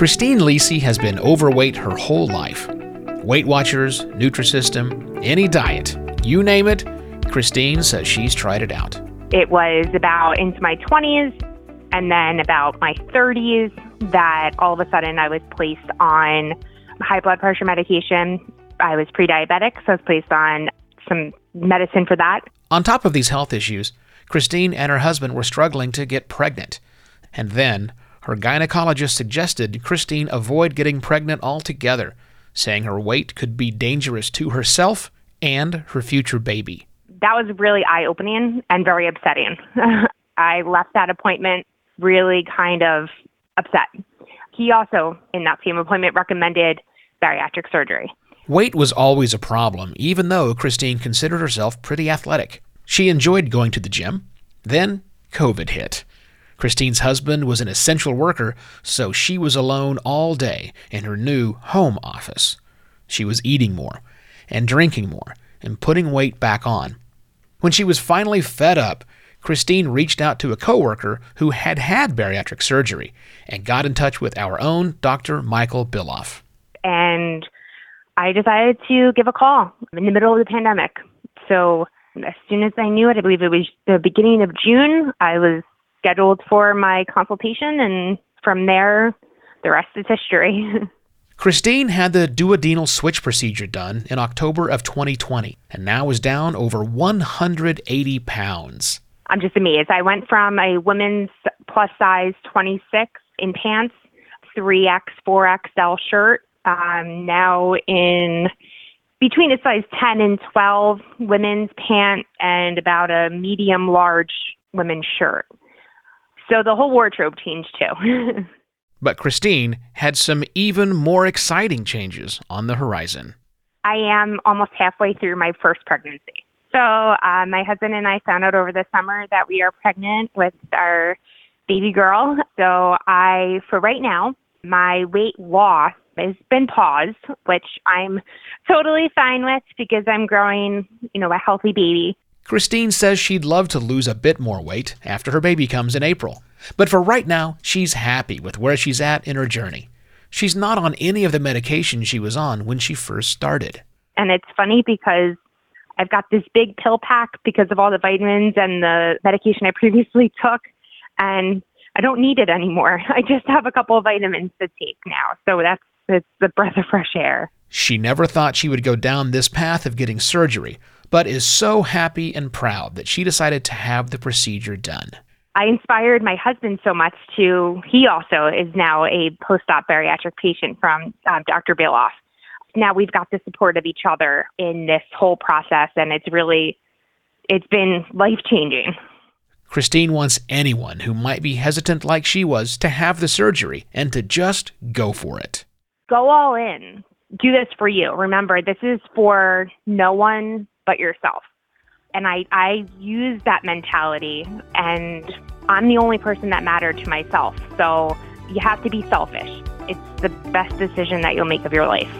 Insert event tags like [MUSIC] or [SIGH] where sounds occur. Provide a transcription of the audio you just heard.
Christine Lisi has been overweight her whole life. Weight Watchers, Nutrisystem, any diet, you name it, Christine says she's tried it out. It was about into my 20s and then about my 30s that all of a sudden I was placed on high blood pressure medication. I was pre diabetic, so I was placed on some medicine for that. On top of these health issues, Christine and her husband were struggling to get pregnant. And then her gynecologist suggested Christine avoid getting pregnant altogether, saying her weight could be dangerous to herself and her future baby. That was really eye opening and very upsetting. [LAUGHS] I left that appointment really kind of upset. He also, in that same appointment, recommended bariatric surgery. Weight was always a problem, even though Christine considered herself pretty athletic. She enjoyed going to the gym. Then COVID hit. Christine's husband was an essential worker, so she was alone all day in her new home office. She was eating more and drinking more and putting weight back on. When she was finally fed up, Christine reached out to a coworker who had had bariatric surgery and got in touch with our own Dr. Michael Biloff. And I decided to give a call in the middle of the pandemic. So as soon as I knew it, I believe it was the beginning of June, I was scheduled for my consultation, and from there, the rest is history. [LAUGHS] Christine had the duodenal switch procedure done in October of 2020 and now is down over 180 pounds. I'm just amazed. I went from a women's plus size 26 in pants, 3X, 4XL shirt, um, now in between a size 10 and 12 women's pant and about a medium large women's shirt. So the whole wardrobe changed too. [LAUGHS] but Christine had some even more exciting changes on the horizon. I am almost halfway through my first pregnancy. So uh, my husband and I found out over the summer that we are pregnant with our baby girl. So I, for right now, my weight loss has been paused, which I'm totally fine with because I'm growing, you know, a healthy baby. Christine says she'd love to lose a bit more weight after her baby comes in April. But for right now, she's happy with where she's at in her journey. She's not on any of the medication she was on when she first started. And it's funny because I've got this big pill pack because of all the vitamins and the medication I previously took. And I don't need it anymore. [LAUGHS] I just have a couple of vitamins to take now. So that's it's the breath of fresh air. She never thought she would go down this path of getting surgery, but is so happy and proud that she decided to have the procedure done. I inspired my husband so much to, he also is now a post op bariatric patient from um, Dr. Bailoff. Now we've got the support of each other in this whole process, and it's really, it's been life changing. Christine wants anyone who might be hesitant like she was to have the surgery and to just go for it. Go all in. Do this for you. Remember, this is for no one but yourself. And I, I use that mentality, and I'm the only person that mattered to myself. So you have to be selfish. It's the best decision that you'll make of your life.